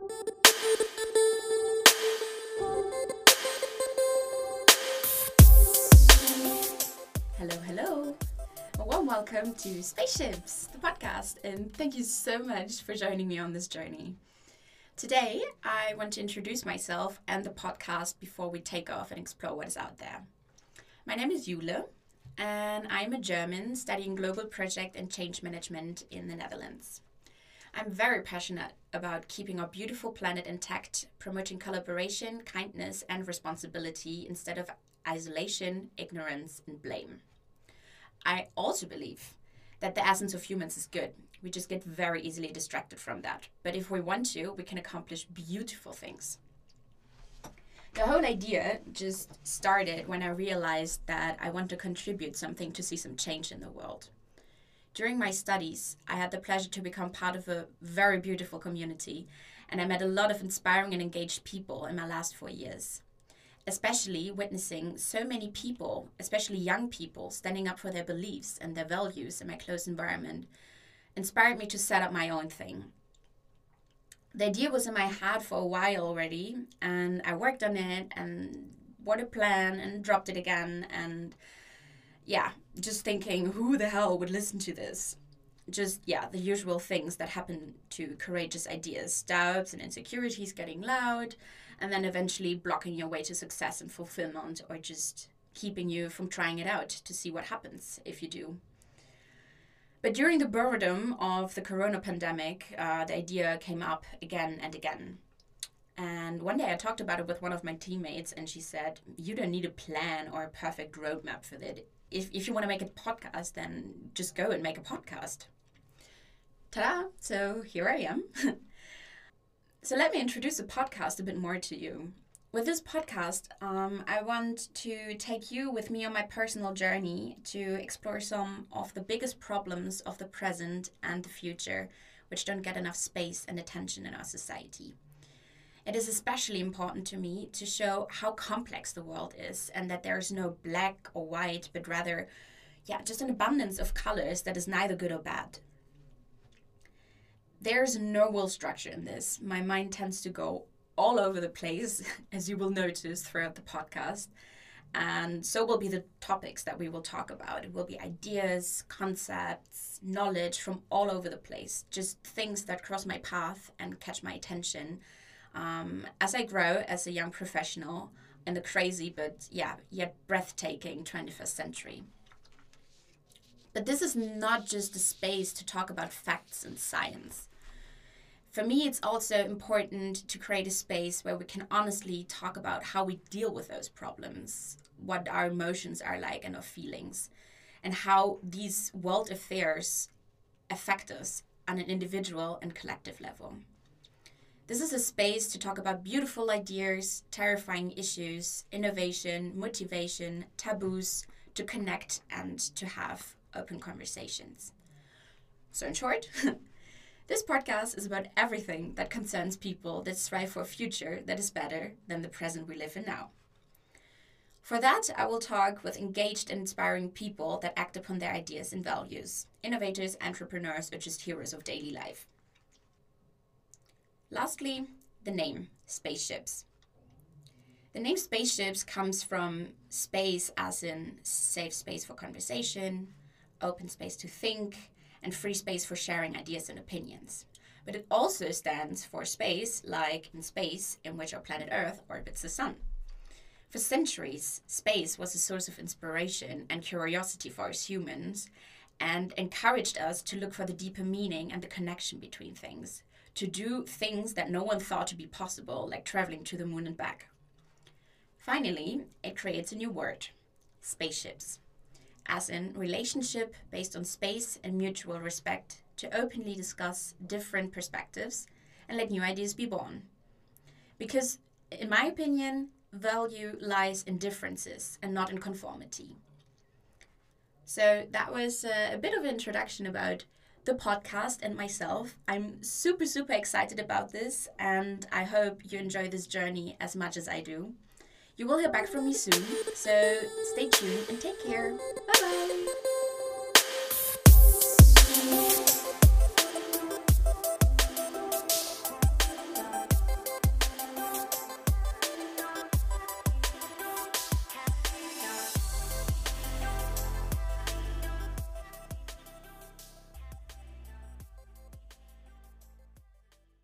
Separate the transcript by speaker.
Speaker 1: Hello, hello. A warm welcome to Spaceships, the podcast, and thank you so much for joining me on this journey. Today, I want to introduce myself and the podcast before we take off and explore what is out there. My name is Jule, and I'm a German studying global project and change management in the Netherlands. I'm very passionate about keeping our beautiful planet intact, promoting collaboration, kindness, and responsibility instead of isolation, ignorance, and blame. I also believe that the essence of humans is good. We just get very easily distracted from that. But if we want to, we can accomplish beautiful things. The whole idea just started when I realized that I want to contribute something to see some change in the world. During my studies, I had the pleasure to become part of a very beautiful community, and I met a lot of inspiring and engaged people in my last four years. Especially witnessing so many people, especially young people, standing up for their beliefs and their values in my close environment inspired me to set up my own thing. The idea was in my head for a while already, and I worked on it and what a plan and dropped it again and yeah, just thinking, who the hell would listen to this? Just, yeah, the usual things that happen to courageous ideas doubts and insecurities getting loud, and then eventually blocking your way to success and fulfillment, or just keeping you from trying it out to see what happens if you do. But during the boredom of the corona pandemic, uh, the idea came up again and again. And one day I talked about it with one of my teammates, and she said, You don't need a plan or a perfect roadmap for that if, if you want to make a podcast, then just go and make a podcast. Ta da! So here I am. so let me introduce the podcast a bit more to you. With this podcast, um, I want to take you with me on my personal journey to explore some of the biggest problems of the present and the future, which don't get enough space and attention in our society. It is especially important to me to show how complex the world is and that there is no black or white, but rather, yeah, just an abundance of colors that is neither good or bad. There's no will structure in this. My mind tends to go all over the place, as you will notice throughout the podcast. And so will be the topics that we will talk about. It will be ideas, concepts, knowledge from all over the place, just things that cross my path and catch my attention um, as I grow as a young professional in the crazy but yeah, yet breathtaking 21st century. But this is not just a space to talk about facts and science. For me, it's also important to create a space where we can honestly talk about how we deal with those problems, what our emotions are like and our feelings, and how these world affairs affect us on an individual and collective level. This is a space to talk about beautiful ideas, terrifying issues, innovation, motivation, taboos, to connect and to have open conversations. So, in short, this podcast is about everything that concerns people that strive for a future that is better than the present we live in now. For that, I will talk with engaged and inspiring people that act upon their ideas and values, innovators, entrepreneurs, or just heroes of daily life. Lastly, the name spaceships. The name spaceships comes from space as in safe space for conversation, open space to think, and free space for sharing ideas and opinions. But it also stands for space, like in space, in which our planet Earth orbits the sun. For centuries, space was a source of inspiration and curiosity for us humans and encouraged us to look for the deeper meaning and the connection between things, to do things that no one thought to be possible, like traveling to the moon and back. Finally, it creates a new word spaceships, as in relationship based on space and mutual respect to openly discuss different perspectives and let new ideas be born. Because, in my opinion, value lies in differences and not in conformity. So, that was a, a bit of an introduction about the podcast and myself. I'm super, super excited about this, and I hope you enjoy this journey as much as I do. You will hear back from me soon, so stay tuned and take care. Bye bye.